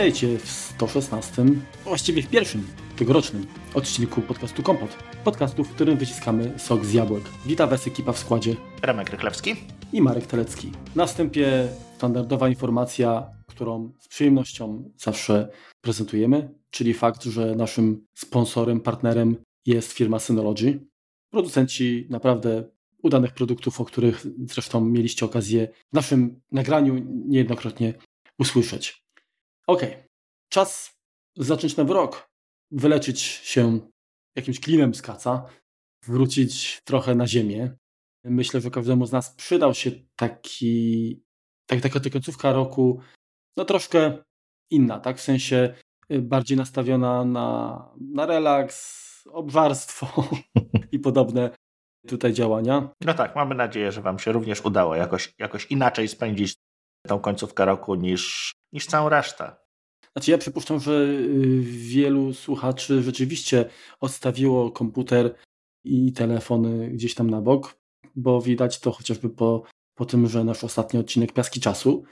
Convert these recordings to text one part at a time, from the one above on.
Witajcie w 116, właściwie w pierwszym tegorocznym odcinku podcastu Kompot. Podcastu, w którym wyciskamy sok z jabłek. Witam Was ekipa w składzie Remek Rychlewski i Marek Telecki. Na wstępie standardowa informacja, którą z przyjemnością zawsze prezentujemy, czyli fakt, że naszym sponsorem, partnerem jest firma Synology. Producenci naprawdę udanych produktów, o których zresztą mieliście okazję w naszym nagraniu niejednokrotnie usłyszeć. Ok, czas zacząć nowy rok, wyleczyć się jakimś klinem z kaca, wrócić trochę na ziemię. Myślę, że każdemu z nas przydał się taki, tak, taka końcówka roku, no troszkę inna, tak? W sensie y, bardziej nastawiona na, na relaks, obżarstwo i podobne tutaj działania. No tak, mamy nadzieję, że Wam się również udało jakoś, jakoś inaczej spędzić tą końcówkę roku niż, niż całą resztę. Znaczy ja przypuszczam, że y, wielu słuchaczy rzeczywiście odstawiło komputer i telefony gdzieś tam na bok, bo widać to chociażby po, po tym, że nasz ostatni odcinek Piaski Czasu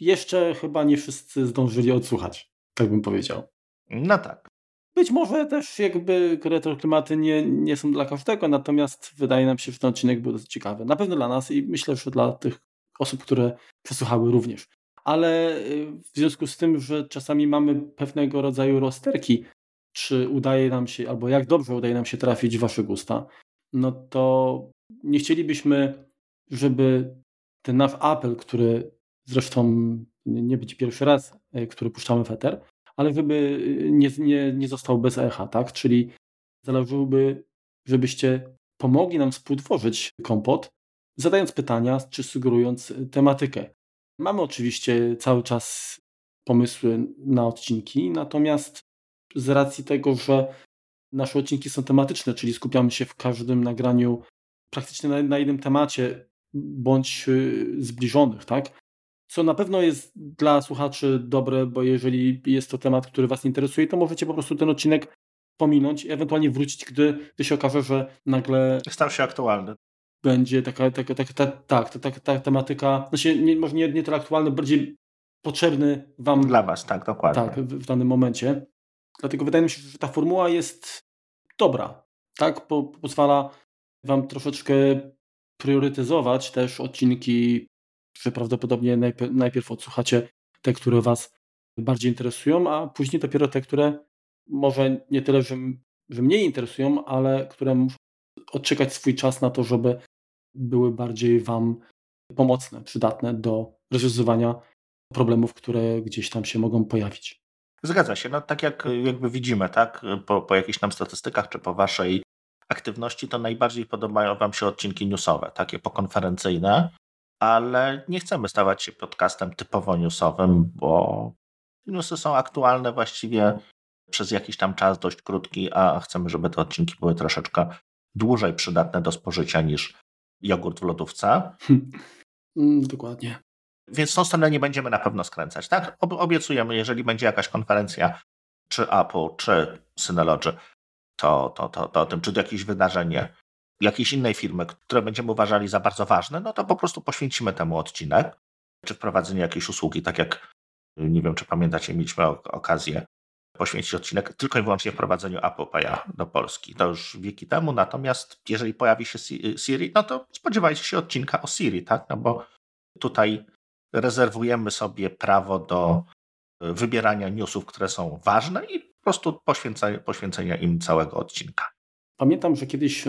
jeszcze chyba nie wszyscy zdążyli odsłuchać, tak bym powiedział. No tak. Być może też jakby retroklimaty nie, nie są dla każdego, natomiast wydaje nam się, że ten odcinek był dosyć ciekawy. Na pewno dla nas i myślę, że dla tych osób, które przesłuchały również. Ale y, w związku z tym, że czasami mamy pewnego rodzaju rozterki, czy udaje nam się, albo jak dobrze udaje nam się trafić w wasze gusta, no to nie chcielibyśmy, żeby ten nasz apel, który zresztą nie być pierwszy raz, y, który puszczamy w eter, ale żeby y, nie, nie, nie został bez echa, tak? Czyli zależałoby, żebyście pomogli nam współtworzyć kompot, zadając pytania czy sugerując tematykę. Mamy oczywiście cały czas pomysły na odcinki, natomiast z racji tego, że nasze odcinki są tematyczne, czyli skupiamy się w każdym nagraniu praktycznie na, na jednym temacie bądź y, zbliżonych, tak? Co na pewno jest dla słuchaczy dobre, bo jeżeli jest to temat, który Was interesuje, to możecie po prostu ten odcinek pominąć i ewentualnie wrócić, gdy, gdy się okaże, że nagle. Stał się aktualny. Będzie taka, taka, taka, ta, tak, ta, ta, ta tematyka, znaczy nie, może nie, nie tyle aktualny, bardziej potrzebny Wam. Dla Was, tak, dokładnie. Tak, w, w danym momencie. Dlatego wydaje mi się, że ta formuła jest dobra. Tak, po, pozwala Wam troszeczkę priorytetyzować też odcinki że prawdopodobnie najpierw, najpierw odsłuchacie te, które Was bardziej interesują, a później dopiero te, które może nie tyle, że, że mniej interesują, ale które muszą odczekać swój czas na to, żeby były bardziej Wam pomocne, przydatne do rozwiązywania problemów, które gdzieś tam się mogą pojawić. Zgadza się. No tak jak jakby widzimy, tak, po, po jakichś tam statystykach, czy po waszej aktywności, to najbardziej podobają wam się odcinki newsowe, takie pokonferencyjne, ale nie chcemy stawać się podcastem typowo newsowym, bo newsy są aktualne właściwie przez jakiś tam czas dość krótki, a chcemy, żeby te odcinki były troszeczkę dłużej przydatne do spożycia niż jogurt w lodówce. Mm, dokładnie. Więc tą stronę nie będziemy na pewno skręcać. Tak? Obiecujemy, jeżeli będzie jakaś konferencja, czy Apple, czy Synology, to, to, to, to o tym, czy jakieś wydarzenie, jakiejś innej firmy, które będziemy uważali za bardzo ważne, no to po prostu poświęcimy temu odcinek, czy wprowadzenie jakiejś usługi, tak jak nie wiem, czy pamiętacie, mieliśmy okazję poświęcić odcinek tylko i wyłącznie wprowadzeniu Apple Pay'a do Polski. To już wieki temu, natomiast jeżeli pojawi się Siri, no to spodziewajcie się odcinka o Siri, tak? No bo tutaj rezerwujemy sobie prawo do wybierania newsów, które są ważne i po prostu poświęcenia, poświęcenia im całego odcinka. Pamiętam, że kiedyś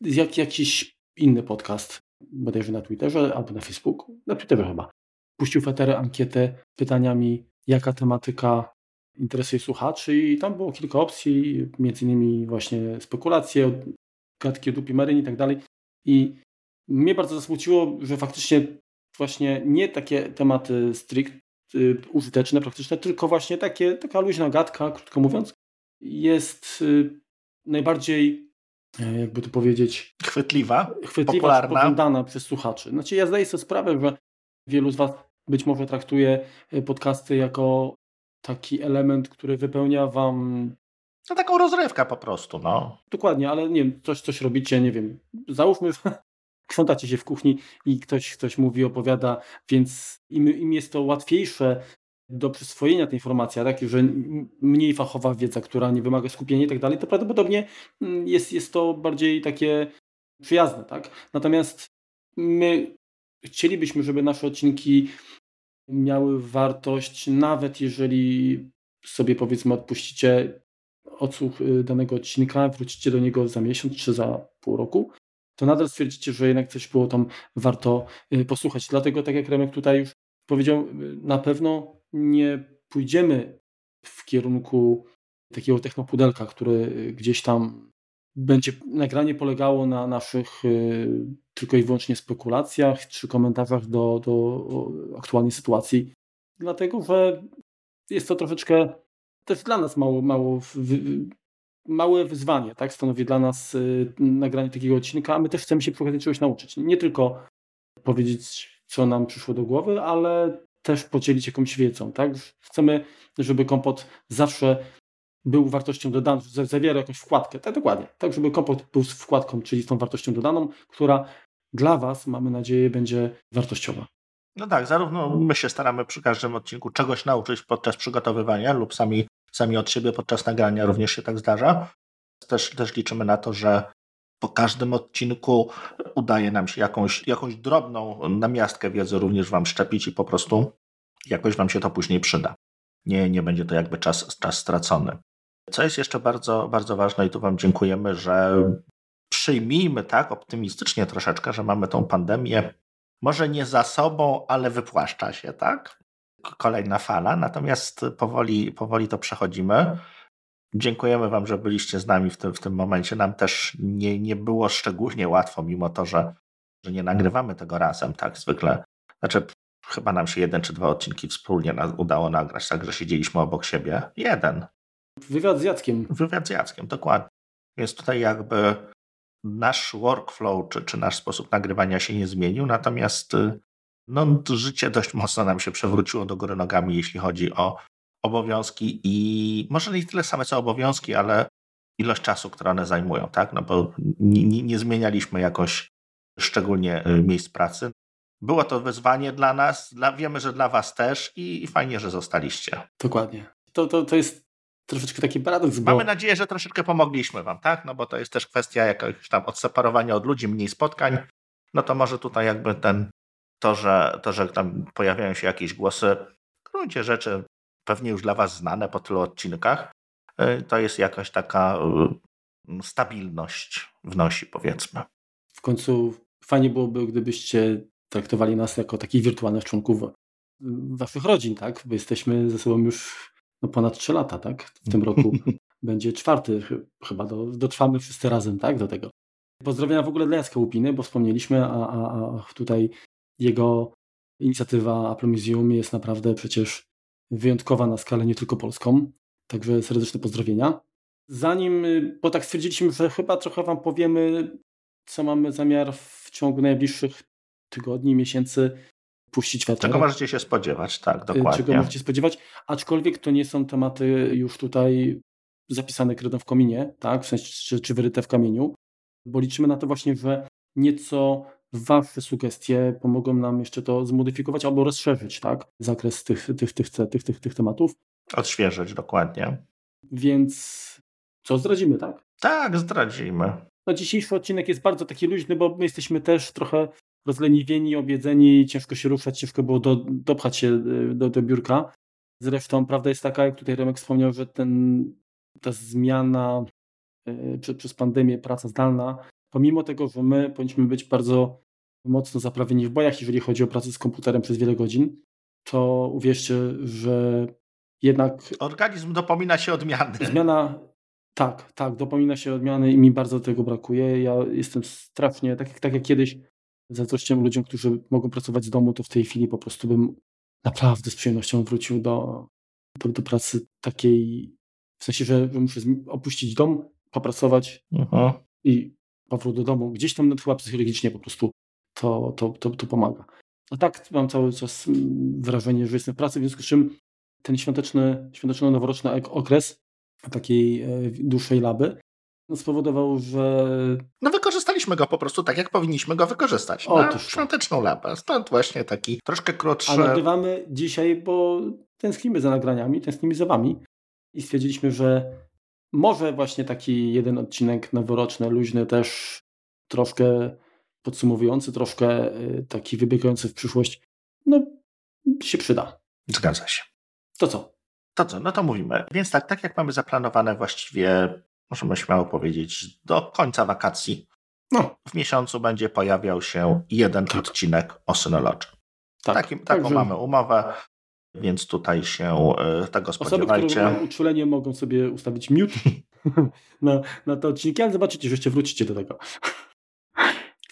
jak, jakiś inny podcast, bodajże na Twitterze albo na Facebooku, na Twitterze chyba, puścił w ankietę pytaniami, jaka tematyka interesuje słuchaczy i tam było kilka opcji, między innymi właśnie spekulacje, gadki o dupi maryn i tak dalej. I mnie bardzo zasmuciło, że faktycznie właśnie nie takie tematy strict y, użyteczne, praktyczne, tylko właśnie takie, taka luźna gadka, krótko mówiąc, jest y, najbardziej, e, jakby to powiedzieć, chwytliwa, chwytliwa popularna. poglądana przez słuchaczy. Znaczy ja zdaję sobie sprawę, że wielu z Was być może traktuje e, podcasty jako taki element, który wypełnia Wam no taką rozrywkę po prostu, no. Dokładnie, ale nie wiem, coś, coś robicie, nie wiem, załóżmy, krzątacie się w kuchni i ktoś, ktoś mówi, opowiada, więc im, im jest to łatwiejsze do przyswojenia tej informacji, a tak, że mniej fachowa wiedza, która nie wymaga skupienia i tak dalej, to prawdopodobnie mm, jest, jest to bardziej takie przyjazne, tak? Natomiast my chcielibyśmy, żeby nasze odcinki miały wartość, nawet jeżeli sobie powiedzmy odpuścicie odsłuch y, danego odcinka, wrócicie do niego za miesiąc czy za pół roku, to nadal stwierdzicie, że jednak coś było tam warto y, posłuchać. Dlatego, tak jak Remek tutaj już powiedział, y, na pewno nie pójdziemy w kierunku takiego technopudelka, który gdzieś tam będzie nagranie polegało na naszych tylko i wyłącznie spekulacjach czy komentarzach do, do aktualnej sytuacji. Dlatego, że jest to troszeczkę też dla nas mało, mało małe wyzwanie, tak? Stanowi dla nas y, nagranie takiego odcinka, a my też chcemy się przy czegoś nauczyć. Nie tylko powiedzieć, co nam przyszło do głowy, ale też podzielić jakąś wiedzą, tak? Chcemy, żeby kompot zawsze był wartością dodaną, zawierał jakąś wkładkę, tak dokładnie, tak żeby kompot był z wkładką, czyli z tą wartością dodaną, która dla Was, mamy nadzieję, będzie wartościowa. No tak, zarówno my się staramy przy każdym odcinku czegoś nauczyć podczas przygotowywania lub sami, sami od siebie podczas nagrania również się tak zdarza. Też, też liczymy na to, że po każdym odcinku udaje nam się jakąś, jakąś drobną namiastkę wiedzy również Wam szczepić i po prostu jakoś Wam się to później przyda. Nie, nie będzie to jakby czas, czas stracony. Co jest jeszcze bardzo, bardzo ważne i tu Wam dziękujemy, że przyjmijmy tak optymistycznie troszeczkę, że mamy tą pandemię może nie za sobą, ale wypłaszcza się, tak? Kolejna fala, natomiast powoli, powoli to przechodzimy. Dziękujemy Wam, że byliście z nami w tym, w tym momencie. Nam też nie, nie było szczególnie łatwo, mimo to, że, że nie nagrywamy tego razem, tak zwykle. Znaczy, chyba nam się jeden czy dwa odcinki wspólnie udało nagrać, także siedzieliśmy obok siebie. Jeden. Wywiad z Jackiem. Wywiad z Jackiem, dokładnie. Więc tutaj jakby nasz workflow czy, czy nasz sposób nagrywania się nie zmienił, natomiast y, no, życie dość mocno nam się przewróciło do góry nogami, jeśli chodzi o obowiązki i może nie tyle same co obowiązki, ale ilość czasu, które one zajmują, tak? No bo nie, nie zmienialiśmy jakoś szczególnie y, miejsc pracy. Było to wyzwanie dla nas, dla, wiemy, że dla Was też i, i fajnie, że zostaliście. Dokładnie. To, to, to jest troszeczkę taki paradoks. Bo... Mamy nadzieję, że troszeczkę pomogliśmy Wam, tak? No bo to jest też kwestia jakiegoś tam odseparowania od ludzi, mniej spotkań. No to może tutaj jakby ten, to, że, to, że tam pojawiają się jakieś głosy, w gruncie rzeczy pewnie już dla Was znane po tylu odcinkach, y, to jest jakaś taka y, stabilność wnosi, powiedzmy. W końcu fajnie byłoby, gdybyście traktowali nas jako takich wirtualnych członków waszych rodzin, tak? Bo jesteśmy ze sobą już no ponad 3 lata, tak? W tym roku będzie czwarty, chyba do, dotrwamy wszyscy razem, tak? Do tego. Pozdrowienia w ogóle dla Jacka Łupiny, bo wspomnieliśmy, a, a, a tutaj jego inicjatywa Apple Museum jest naprawdę przecież wyjątkowa na skalę nie tylko polską. Także serdeczne pozdrowienia. Zanim, bo tak stwierdziliśmy, że chyba trochę Wam powiemy, co mamy zamiar w ciągu najbliższych tygodni, miesięcy puścić weter. Czego możecie się spodziewać, tak, y, dokładnie. Czego możecie spodziewać, aczkolwiek to nie są tematy już tutaj zapisane kredą w kominie, tak, w sensie, czy, czy wyryte w kamieniu, bo liczymy na to właśnie, że nieco Wasze sugestie pomogą nam jeszcze to zmodyfikować albo rozszerzyć, tak, zakres tych, tych, tych, tych, tych, tych tematów. Odświeżyć, dokładnie. Więc co, zdradzimy, tak? Tak, zdradzimy. No, dzisiejszy odcinek jest bardzo taki luźny, bo my jesteśmy też trochę rozleniwieni, obiedzeni, ciężko się ruszać, ciężko było do, dopchać się e, do, do biurka. Zresztą prawda jest taka, jak tutaj Remek wspomniał, że ten, ta zmiana y, przez, przez pandemię, praca zdalna, pomimo tego, że my powinniśmy być bardzo mocno zaprawieni w bojach, jeżeli chodzi o pracę z komputerem przez wiele godzin, to uwierzcie, że jednak... Organizm dopomina się odmiany. Zmiana, tak, tak, dopomina się odmiany i mi bardzo tego brakuje. Ja jestem strasznie, tak, tak jak kiedyś zazdrościłem ludziom, którzy mogą pracować z domu, to w tej chwili po prostu bym naprawdę z przyjemnością wrócił do, do, do pracy takiej, w sensie, że, muszę opuścić dom, popracować Aha. i powrót do domu. Gdzieś tam chyba psychologicznie po prostu to, to, to, to pomaga. A tak mam cały czas wrażenie, że jestem w pracy, w związku z czym ten świąteczny, świąteczno-noworoczny okres takiej e, dłuższej laby spowodował, że... No wykorzystaliśmy go po prostu tak, jak powinniśmy go wykorzystać. Otóż na świąteczną lapę. Stąd właśnie taki troszkę krótszy... A nagrywamy dzisiaj, bo tęsknimy za nagraniami, tęsknimy za wami i stwierdziliśmy, że może właśnie taki jeden odcinek noworoczny, luźny też troszkę podsumowujący, troszkę y, taki wybiegający w przyszłość, no się przyda. Zgadza się. To co? To co? No to mówimy. Więc tak, tak jak mamy zaplanowane właściwie, możemy śmiało powiedzieć, do końca wakacji, no. w miesiącu będzie pojawiał się jeden tak. odcinek o Synology. Tak, Takim, taką także... mamy umowę, więc tutaj się e, tego spodziewajcie. Osoby, które uczulenie mogą sobie ustawić mute na, na te odcinki, ale zobaczycie, że jeszcze wrócicie do tego.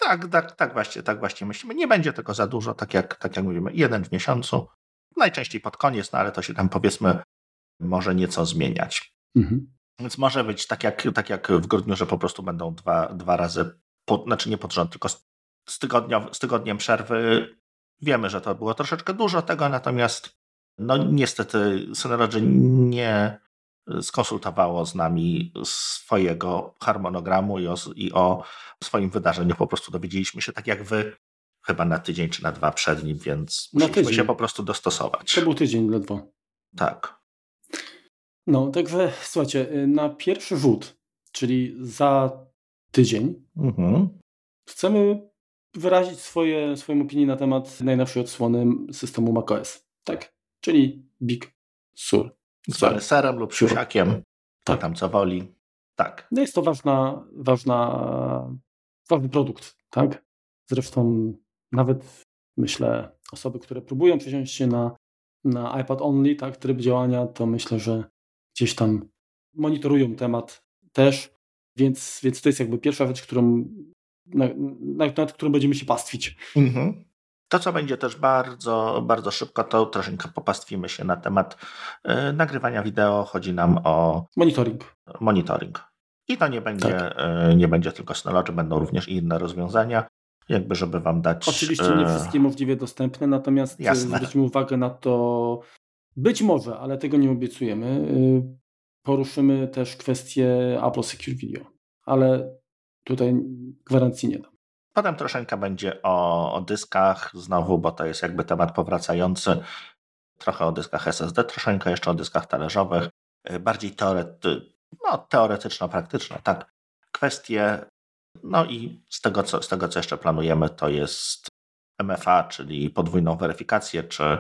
Tak, tak, tak właśnie, tak właśnie myślimy. Nie będzie tego za dużo, tak jak, tak jak mówimy, jeden w miesiącu. Najczęściej pod koniec, no ale to się tam powiedzmy może nieco zmieniać. Mhm. Więc może być tak jak, tak jak w grudniu, że po prostu będą dwa, dwa razy, po, znaczy nie pod rząd, tylko z, z, tygodnia, z tygodniem przerwy. Wiemy, że to było troszeczkę dużo tego, natomiast no niestety Synology nie skonsultowało z nami swojego harmonogramu i o, i o swoim wydarzeniu. Po prostu dowiedzieliśmy się tak jak wy, chyba na tydzień czy na dwa przed nim, więc na musieliśmy tydzień. się po prostu dostosować. To był tydzień ledwo. Tak. No, także słuchajcie, y, na pierwszy rzut, czyli za tydzień, mhm. chcemy wyrazić swoje, swoją opinię na temat najnowszej odsłony systemu macOS. Tak, czyli Big Sur. Zwany serem lub siusiakiem, tak. tam co woli. Tak. No jest to ważna, ważna, ważny produkt, tak? Zresztą nawet myślę, osoby, które próbują przesiąść się na, na iPad only, tak, tryb działania, to myślę, że gdzieś tam monitorują temat też, więc, więc to jest jakby pierwsza rzecz, którą, nad, nad którą będziemy się pastwić. Mhm. To, co będzie też bardzo, bardzo szybko, to troszeczkę popastwimy się na temat y, nagrywania wideo. Chodzi nam o monitoring. monitoring. I to nie będzie, tak. y, nie będzie tylko Synology, będą również i inne rozwiązania, jakby żeby wam dać... Oczywiście nie wszystkie możliwie dostępne, natomiast Jasne. zwróćmy uwagę na to, być może, ale tego nie obiecujemy, y, poruszymy też kwestię Apple Secure Video, ale tutaj gwarancji nie dam. Potem troszeczkę będzie o, o dyskach znowu, bo to jest jakby temat powracający. Trochę o dyskach SSD, troszeczkę jeszcze o dyskach talerzowych, y, bardziej teorety, no, teoretyczno-praktyczne, tak. Kwestie, no i z tego, co, z tego, co jeszcze planujemy, to jest MFA, czyli podwójną weryfikację, czy,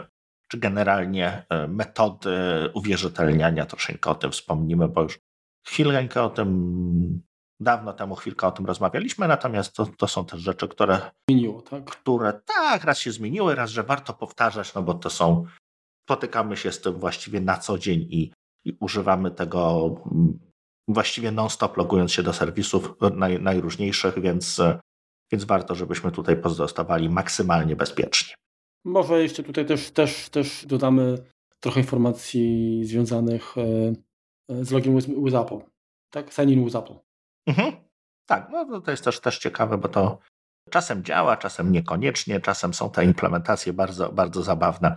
czy generalnie y, metody uwierzytelniania. Troszeczkę o tym wspomnimy, bo już chwilkę o tym Dawno temu chwilkę o tym rozmawialiśmy, natomiast to, to są też rzeczy, które. Zmieniło, tak? Które tak, raz się zmieniły, raz, że warto powtarzać, no bo to są. Spotykamy się z tym właściwie na co dzień i, i używamy tego mm, właściwie non-stop logując się do serwisów naj, najróżniejszych, więc, więc warto, żebyśmy tutaj pozostawali maksymalnie bezpieczni. Może jeszcze tutaj też, też, też dodamy trochę informacji związanych e, e, z logiem with, Apple. Tak? Sign in Apple. Mhm. Tak, no to jest też, też ciekawe, bo to czasem działa, czasem niekoniecznie, czasem są te implementacje bardzo, bardzo zabawne.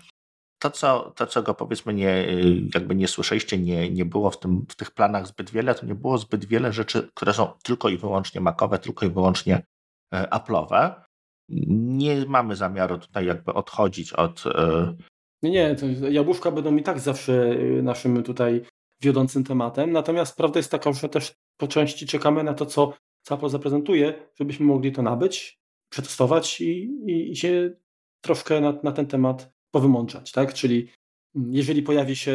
To co, to, co go powiedzmy nie, jakby nie słyszeliście, nie, nie było w, tym, w tych planach zbyt wiele, to nie było zbyt wiele rzeczy, które są tylko i wyłącznie makowe, tylko i wyłącznie e, Apple'owe. Nie mamy zamiaru tutaj jakby odchodzić od... Nie, nie, to jabłuszka będą i tak zawsze e, naszym tutaj wiodącym tematem, natomiast prawda jest taka, że też po części czekamy na to, co Apple zaprezentuje, żebyśmy mogli to nabyć, przetestować i, i, i się troszkę na, na, ten temat powymączać, tak? Czyli mm, jeżeli pojawi się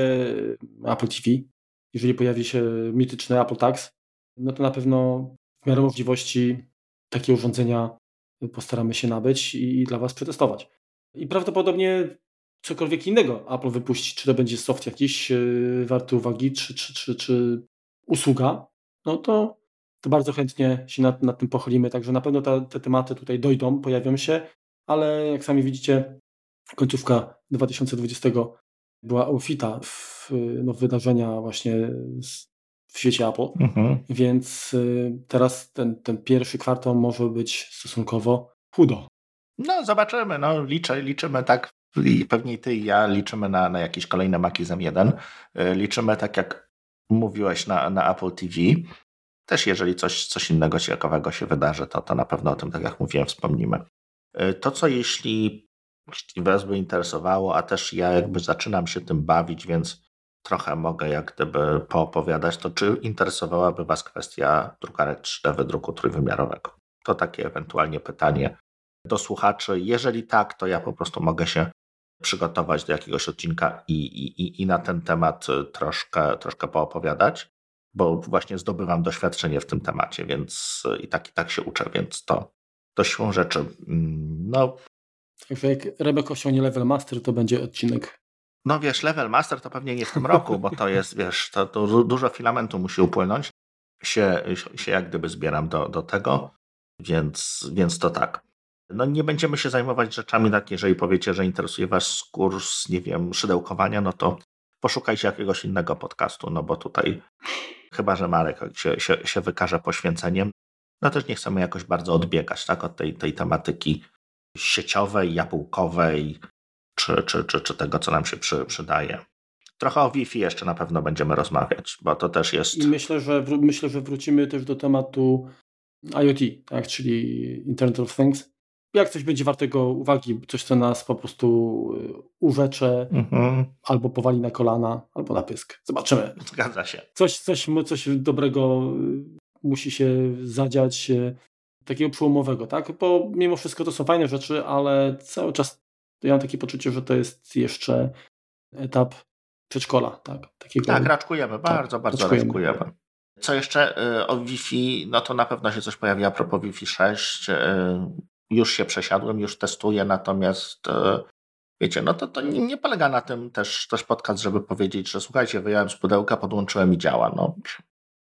Apple TV, jeżeli pojawi się mityczny Apple Tax, no to na pewno w miarę możliwości takie urządzenia postaramy się nabyć i, dla Was przetestować. I prawdopodobnie cokolwiek innego Apple wypuści, czy to będzie soft jakiś yy, warty uwagi, czy, czy, czy, czy usługa, no to, to bardzo chętnie się nad, nad tym pochylimy. Także na pewno ta, te tematy tutaj dojdą, pojawią się, ale jak sami widzicie, końcówka 2020 była outfita w no, wydarzenia właśnie w świecie Apple, mhm. więc y, teraz ten, ten pierwszy kwartał może być stosunkowo chudo. No zobaczymy, no liczę, liczymy tak, i pewnie ty i ja liczymy na, na jakieś kolejne Maki z M1, y, liczymy tak jak mówiłeś na, na Apple TV. też jeżeli coś, coś innego ciekawego się wydarzy, to, to na pewno o tym, tak jak mówiłem, wspomnimy. E, to, co jeśli, jeśli Was by interesowało, a też ja jakby zaczynam się tym bawić, więc trochę mogę jak gdyby poopowiadać, to czy interesowałaby Was kwestia drukarek 3D wydruku trójwymiarowego? To takie ewentualnie pytanie do słuchaczy. Jeżeli tak, to ja po prostu mogę się przygotować do jakiegoś odcinka i, i, i na ten temat troszkę, troszkę poopowiadać, bo właśnie zdobywam doświadczenie w tym temacie, więc i tak, i tak się uczę, więc to, to siłą rzeczy. Mm, no. Także jak Rebek osiągnie level master, to będzie odcinek. No wiesz, level master to pewnie nie w tym roku, bo to jest, wiesz, to, to dużo filamentu musi upłynąć. Się, się jak gdyby zbieram do, do tego, więc, więc to tak. No nie będziemy się zajmować rzeczami tak, jeżeli powiecie, że interesuje was kurs, nie wiem, szydełkowania, no to poszukajcie jakiegoś innego podcastu, no bo tutaj chyba, że Marek się, się, się wykaże poświęceniem, no też nie chcemy jakoś bardzo odbiegać tak, od tej, tej tematyki sieciowej, jabłkowej, czy, czy, czy, czy tego, co nam się przy, przydaje. Trochę o Wi-Fi jeszcze na pewno będziemy rozmawiać, bo to też jest. I myślę, że, myślę, że wrócimy też do tematu IoT, tak, czyli Internet of Things jak coś będzie wartego uwagi, coś co nas po prostu y, urzecze, mhm. albo powali na kolana, albo na pysk. Zobaczymy. Zgadza się. Coś, coś, coś dobrego y, musi się zadziać, y, takiego przełomowego, tak? Bo mimo wszystko to są fajne rzeczy, ale cały czas ja mam takie poczucie, że to jest jeszcze etap przedszkola, tak? Takiego... Tak, raczkujemy, tak, bardzo, tak, bardzo raczkujemy. raczkujemy. Co jeszcze o Wi-Fi, no to na pewno się coś pojawi a propos Wi-Fi 6 już się przesiadłem, już testuję, natomiast e, wiecie, no to, to nie polega na tym też, też podcast, żeby powiedzieć, że słuchajcie, wyjąłem z pudełka, podłączyłem i działa. No,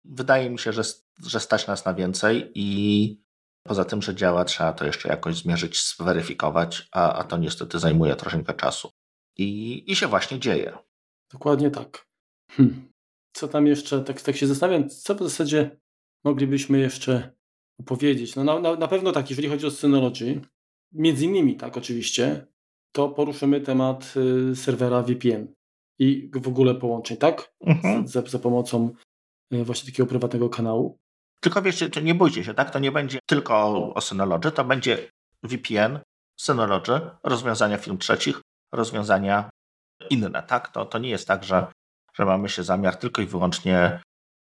wydaje mi się, że, że stać nas na więcej i poza tym, że działa, trzeba to jeszcze jakoś zmierzyć, zweryfikować, a, a to niestety zajmuje troszeczkę czasu. I, I się właśnie dzieje. Dokładnie tak. Hm. Co tam jeszcze, tak, tak się zastanawiam, co w zasadzie moglibyśmy jeszcze opowiedzieć? No na, na, na pewno tak, jeżeli chodzi o Synology, między innymi tak oczywiście, to poruszymy temat y, serwera VPN i w ogóle połączeń, tak? Mhm. Za, za pomocą y, właśnie takiego prywatnego kanału. Tylko wiecie, nie bójcie się, tak? To nie będzie tylko o, Synology, to będzie VPN, Synology, rozwiązania firm trzecich, rozwiązania inne, tak? To, to nie jest tak, że, że mamy się zamiar tylko i wyłącznie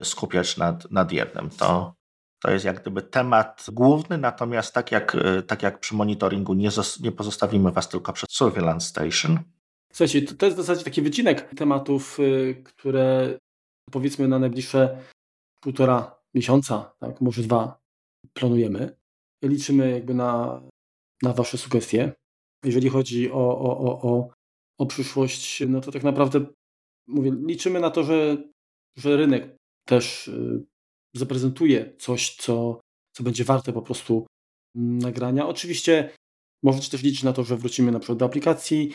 skupiać nad, nad jednym. To, to jest jak gdyby temat główny, natomiast tak jak, tak jak przy monitoringu nie, nie pozostawimy Was tylko przez Surveillance Station. Słuchajcie, to, to jest w zasadzie taki wycinek tematów, e, które powiedzmy na najbliższe półtora miesiąca, tak, może dwa planujemy. Liczymy jakby na, na Wasze sugestie. Jeżeli chodzi o, o, o, o, o przyszłość, no to tak naprawdę mówię, liczymy na to, że, że rynek też e, zaprezentuje coś, co, co będzie warte po prostu mm, nagrania. Oczywiście możecie też liczyć na to, że wrócimy na przykład do aplikacji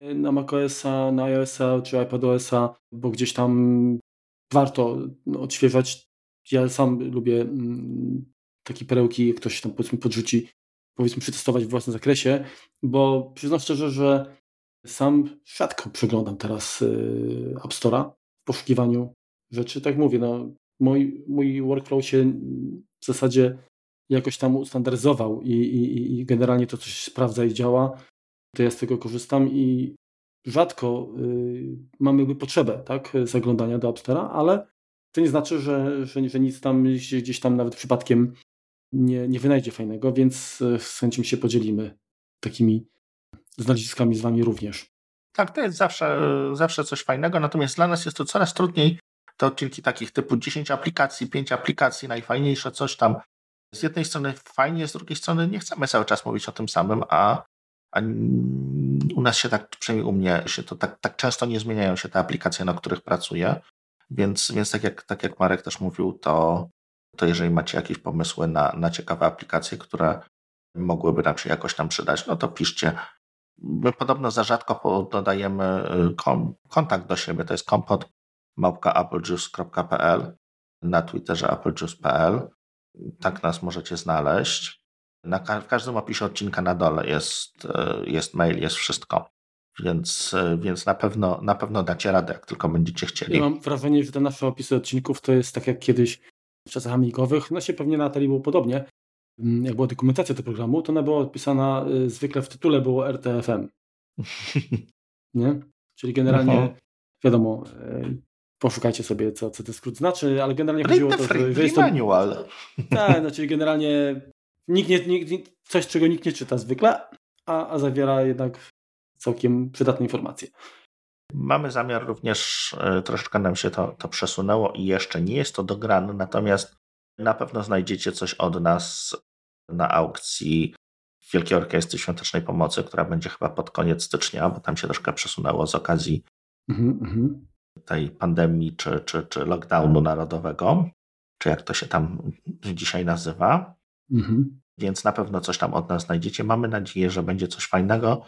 e, na macOSa, na iOSa czy iPadOSa, bo gdzieś tam warto odświeżać. Ja sam lubię mm, takie perełki, jak ktoś tam powiedzmy podrzuci, powiedzmy przetestować w własnym zakresie, bo przyznam szczerze, że sam rzadko przeglądam teraz e, App Store'a w poszukiwaniu rzeczy. Tak mówię, no, mój, mój workflow się w zasadzie jakoś tam ustandaryzował i, i, i generalnie to coś sprawdza i działa, to ja z tego korzystam i rzadko y, mamy potrzebę tak, zaglądania do Appstera, ale to nie znaczy, że, że, że nic tam gdzieś tam nawet przypadkiem nie, nie wynajdzie fajnego, więc y, z chęcią się podzielimy takimi znaleziskami z Wami również. Tak, to jest zawsze, zawsze coś fajnego, natomiast dla nas jest to coraz trudniej te odcinki takich typu 10 aplikacji, 5 aplikacji, najfajniejsze coś tam. Z jednej strony fajnie, z drugiej strony nie chcemy cały czas mówić o tym samym, a, a u nas się tak, przynajmniej u mnie, się to tak, tak często nie zmieniają się te aplikacje, na których pracuję. Więc, więc tak, jak, tak jak Marek też mówił, to, to jeżeli macie jakieś pomysły na, na ciekawe aplikacje, które mogłyby nam się jakoś tam przydać, no to piszcie. My podobno za rzadko dodajemy y, kontakt do siebie, to jest kompot małpka applejuice.pl, na Twitterze applejuice.pl. Tak nas możecie znaleźć. Na, w każdym opisie odcinka na dole jest, e, jest mail, jest wszystko. Więc, e, więc na, pewno, na pewno dacie radę, jak tylko będziecie chcieli. Ja mam wrażenie, że te nasze opisy odcinków to jest tak jak kiedyś w czasach amigowych, no się pewnie na Atari było podobnie. Mm, jak była dokumentacja tego programu, to ona była odpisana, y, zwykle w tytule było RTFM. Nie? Czyli generalnie, Aha. wiadomo, y, poszukajcie sobie, co, co ten skrót znaczy, ale generalnie chodziło o to, że, jest to... manual. Tak, znaczy generalnie nikt nie, nikt, coś, czego nikt nie czyta zwykle, a, a zawiera jednak całkiem przydatne informacje. Mamy zamiar również, e, troszeczkę nam się to, to przesunęło i jeszcze nie jest to dograne, natomiast na pewno znajdziecie coś od nas na aukcji Wielkiej Orkiestry Świątecznej Pomocy, która będzie chyba pod koniec stycznia, bo tam się troszkę przesunęło z okazji mm -hmm. tej pandemii czy, czy, czy lockdownu narodowego, czy jak to się tam dzisiaj nazywa. Mm -hmm. Więc na pewno coś tam od nas znajdziecie. Mamy nadzieję, że będzie coś fajnego.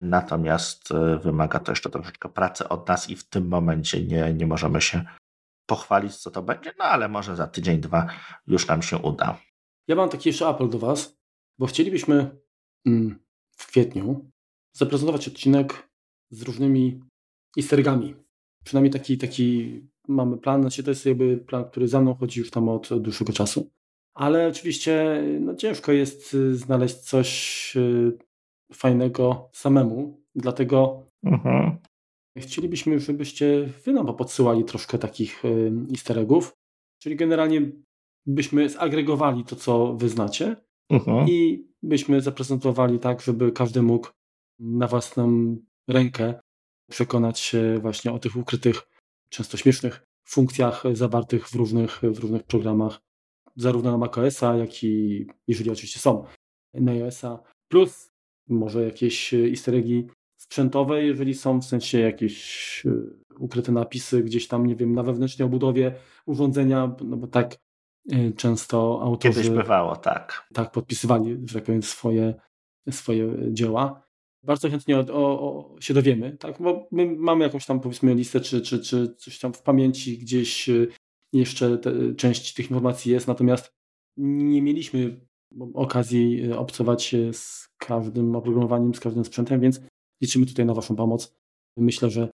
Natomiast e, wymaga to jeszcze troszeczkę pracy od nas i w tym momencie nie, nie możemy się pochwalić, co to będzie, no ale może za tydzień, dwa już nam się uda. Ja mam taki jeszcze apel do Was, bo chcielibyśmy mm, w kwietniu zaprezentować odcinek z różnymi eastergami. Przynajmniej taki, taki mamy plan, znaczy to jest jakby plan, który za mną chodzi już tam od dłuższego czasu. Ale oczywiście no, ciężko jest y, znaleźć coś y, fajnego samemu, dlatego mhm. chcielibyśmy, żebyście wy nam podsyłali troszkę takich y, easter eggów, czyli generalnie byśmy zagregowali to, co wy znacie mhm. i byśmy zaprezentowali tak, żeby każdy mógł na własną rękę przekonać się właśnie o tych ukrytych, często śmiesznych funkcjach zawartych w różnych, w różnych programach, zarówno na macOSa, jak i jeżeli oczywiście są na iOSa. Plus może jakieś e, easter eggi sprzętowe, jeżeli są w sensie jakieś e, ukryte napisy gdzieś tam, nie wiem, na wewnętrznej obudowie urządzenia, no bo tak e, często autorzy... Kiedyś bywało, tak. Tak, podpisywali, że tak powiem, swoje, swoje dzieła. Bardzo chętnie o, o, o, się dowiemy, tak, bo my mamy jakąś tam, powiedzmy, listę, czy, czy, czy coś tam w pamięci gdzieś jeszcze te, część tych informacji jest, natomiast nie mieliśmy okazji obcować z każdym oprogramowaniem, z każdym sprzętem, więc liczymy tutaj na Waszą pomoc. Myślę, że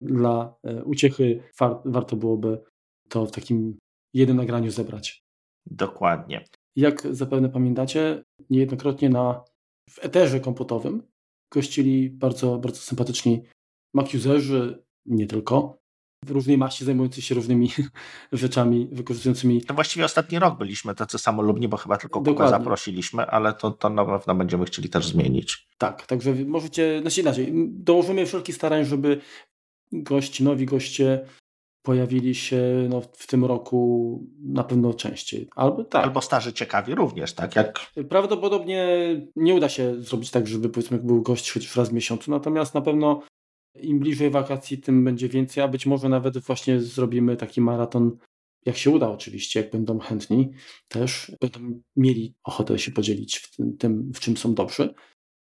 dla e, uciechy warto byłoby to w takim jednym nagraniu zebrać. Dokładnie. Jak zapewne pamiętacie, niejednokrotnie na, w eterze komputerowym gościli bardzo, bardzo sympatyczni Mac-userzy, nie tylko, różnej maści zajmujący się różnymi rzeczami, wykorzystującymi. To właściwie ostatni rok byliśmy tacy samolubni, bo chyba tylko Kuba zaprosiliśmy, ale to, to na pewno będziemy chcieli też zmienić. Tak, także możecie, znaczy inaczej, dołożymy wszelkie starań, żeby gości, nowi goście pojawili się no, w tym roku na pewno częściej. Albo, tak. Albo starzy ciekawi również, tak? Jak... Prawdopodobnie nie uda się zrobić tak, żeby powiedzmy był gość chociaż raz w miesiącu, natomiast na pewno im bliżej wakacji, tym będzie więcej, a być może nawet właśnie zrobimy taki maraton, jak się uda oczywiście, jak będą chętni też, będą mieli ochotę się podzielić w tym, tym w czym są dobrzy,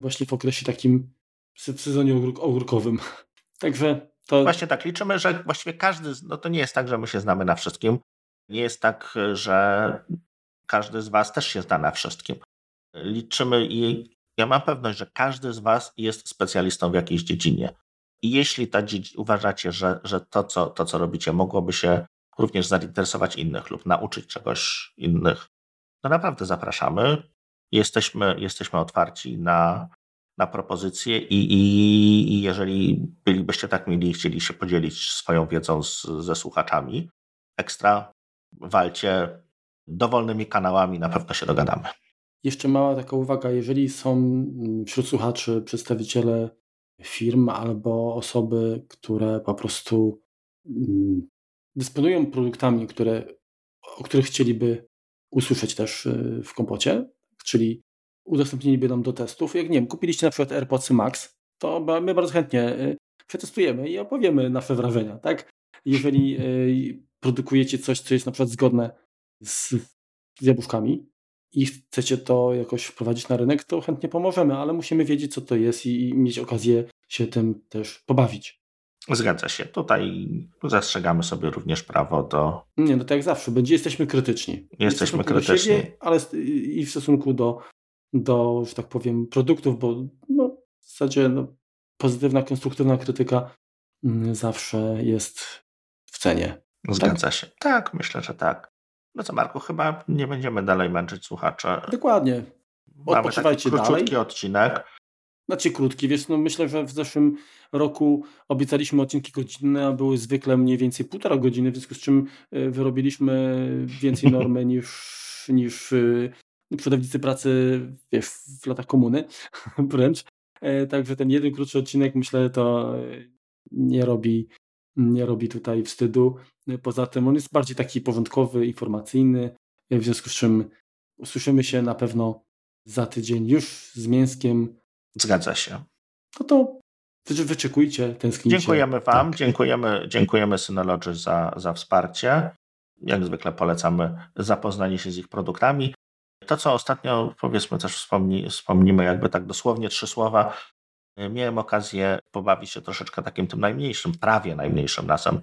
właśnie w okresie takim, w sezonie ogórkowym. Także to... Właśnie tak, liczymy, że właściwie każdy, no to nie jest tak, że my się znamy na wszystkim, nie jest tak, że każdy z Was też się zna na wszystkim. Liczymy i ja mam pewność, że każdy z Was jest specjalistą w jakiejś dziedzinie. I jeśli ta, uważacie, że, że to, co, to, co robicie, mogłoby się również zainteresować innych lub nauczyć czegoś innych, to naprawdę zapraszamy. Jesteśmy, jesteśmy otwarci na, na propozycje i, i, i jeżeli bylibyście tak mili i chcieli się podzielić swoją wiedzą z, ze słuchaczami, ekstra, walcie dowolnymi kanałami, na pewno się dogadamy. Jeszcze mała taka uwaga, jeżeli są wśród słuchaczy przedstawiciele firm albo osoby, które po prostu mm, dysponują produktami, które, o których chcieliby usłyszeć też y, w kompocie, czyli udostępniliby nam do testów. Jak nie wiem, kupiliście na przykład AirPods Max, to my bardzo chętnie y, przetestujemy i opowiemy nasze wrażenia, tak? Jeżeli y, produkujecie coś, co jest na przykład zgodne z, z jabłuszkami, i chcecie to jakoś wprowadzić na rynek, to chętnie pomożemy, ale musimy wiedzieć, co to jest i, i mieć okazję się tym też pobawić. Zgadza się. Tutaj zastrzegamy sobie również prawo do. Nie, no tak jak zawsze, będzie jesteśmy krytyczni. Jesteśmy krytyczni. Siebie, ale i w stosunku do, do, że tak powiem, produktów, bo no, w zasadzie no, pozytywna, konstruktywna krytyka mm, zawsze jest w cenie. Zgadza tak? się. Tak, myślę, że tak. No co, Marku, chyba nie będziemy dalej męczyć słuchaczy. Dokładnie. Odpoczywajcie Mamy taki dalej. króciutki odcinek. Znaczy krótki, wiesz, no myślę, że w zeszłym roku obiecaliśmy odcinki godzinne, a były zwykle mniej więcej półtora godziny, w związku z czym y, wyrobiliśmy więcej normy niż, niż y, przodownicy pracy wiesz, w latach komuny wręcz. E, Także ten jeden krótszy odcinek myślę to nie robi, nie robi tutaj wstydu. Poza tym on jest bardziej taki porządkowy, informacyjny, w związku z czym usłyszymy się na pewno za tydzień już z mięskiem Zgadza się. no to wy- wyczekujcie, tęsknicie. Dziękujemy Wam, Tak. dziękujemy, dziękujemy Synology za, za wsparcie. Jak zwykle polecamy zapoznanie się z ich produktami. To, co ostatnio powiedzmy też wspomni, wspomnimy jakby tak dosłownie trzy słowa. Miałem okazję pobawić się troszeczkę takim tym najmniejszym, prawie najmniejszym nasem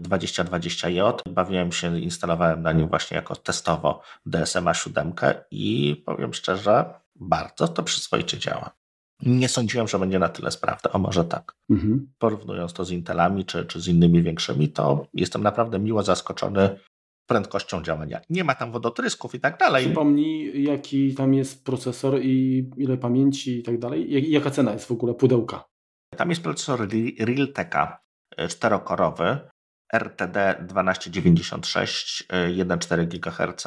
2020J. Bawiłem się, instalowałem na nim właśnie jako testowo DSMA 7 i powiem szczerze, bardzo to przyzwoicie działa. Nie sądziłem, że będzie na tyle sprawne, a może tak Mhm. porównując to z Intelami czy, czy z innymi większymi, to jestem naprawdę miło zaskoczony prędkością działania. Nie ma tam wodotrysków i tak dalej. Przypomnij, jaki tam jest procesor i ile pamięci i tak dalej. Jak- Jaka cena jest w ogóle pudełka? Tam jest procesor Re- Realteka e, czterokorowy RTD 1296 e, 1,4 GHz.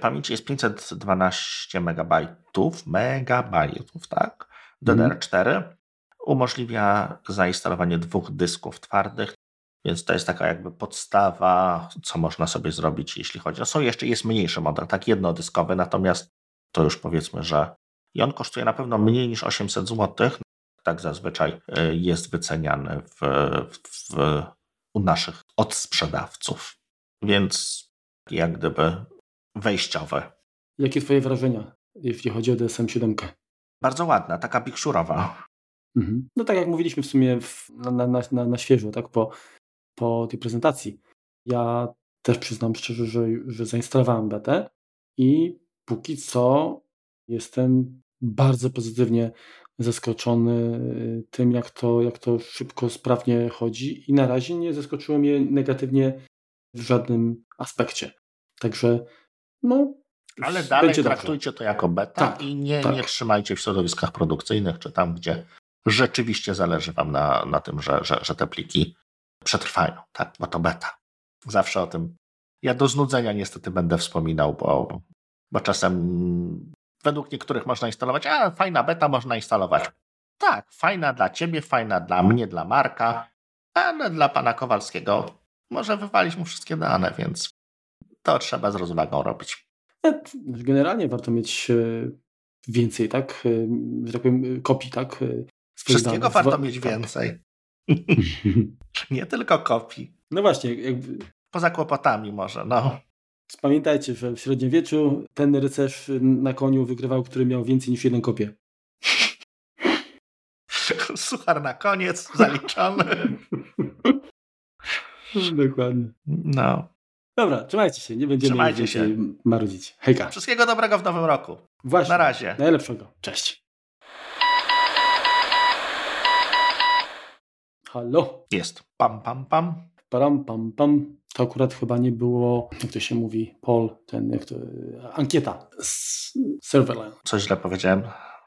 Pamięci jest 512 MB, megabajtów, tak? DDR4. Umożliwia zainstalowanie dwóch dysków twardych, więc to jest taka jakby podstawa, co można sobie zrobić, jeśli chodzi. No są jeszcze, jest mniejszy model, tak jednodyskowy, natomiast to już powiedzmy, że i on kosztuje na pewno mniej niż 800 zł. Tak zazwyczaj y, jest wyceniany w, w, u naszych odsprzedawców. Więc jak gdyby wejściowe. Jakie twoje wrażenia, jeśli chodzi o DSM 7? Bardzo ładna, taka bikszurowa. Mhm. No tak jak mówiliśmy w sumie w, na, na, na, na, na świeżo, tak po, po tej prezentacji. Ja też przyznam szczerze, że, że zainstalowałem betę i póki co jestem bardzo pozytywnie zaskoczony y, tym, jak to, jak to szybko, sprawnie chodzi i na razie nie zaskoczyło mnie negatywnie w żadnym aspekcie. Także no. Ale dalej będzie dobrze. traktujcie to jako beta Tak, i nie, tak. nie trzymajcie w środowiskach produkcyjnych, czy tam, gdzie rzeczywiście zależy Wam na, na tym, że, że, że te pliki przetrwają, tak? Bo to beta. Zawsze o tym. Ja do znudzenia niestety będę wspominał, bo, bo czasem według niektórych można instalować, a fajna beta można instalować. Tak, fajna dla Ciebie, fajna dla mnie, dla Marka, ale dla pana Kowalskiego może wywalić mu wszystkie dane, więc to trzeba z rozwagą robić. E, Generalnie warto mieć e, więcej, tak? E, Że tak powiem, kopii, tak? Wszystkiego warto Wa- mieć tak. więcej. Nie tylko kopii. No właśnie, jakby Poza kłopotami może, no. pamiętajcie, że w średniowieczu ten rycerz na koniu wygrywał, który miał więcej niż jeden kopię. Suchar na koniec, zaliczony. Dokładnie. No. Dobra, trzymajcie się, nie będziemy Trzymajcie więcej marudzić. Hejka. Wszystkiego dobrego w nowym roku. Właśnie. Na razie. Najlepszego. Cześć. Halo. Jest. Pam, pam, pam. Param, pam, pam. To akurat chyba nie było, jak to się mówi, poll, ten, jak to, ankieta. Surveillance. Coś źle powiedziałem.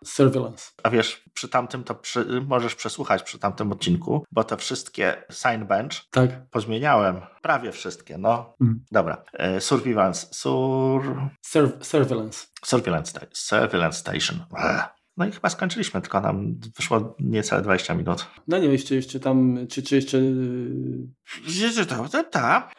Surveillance. A wiesz, przy tamtym to przy, możesz przesłuchać przy tamtym odcinku, bo te wszystkie sign bench Tak. pozmieniałem. Prawie wszystkie, no. Mm. Dobra. E, Surveillance. Sur... Sur- surveillance. Surveillance, surveillance Station. Ech. No i chyba skończyliśmy, tylko nam wyszło niecałe 20 minut. No nie, jeszcze, jeszcze tam, czy, czy jeszcze... yy, Wiecie, to, to, ta.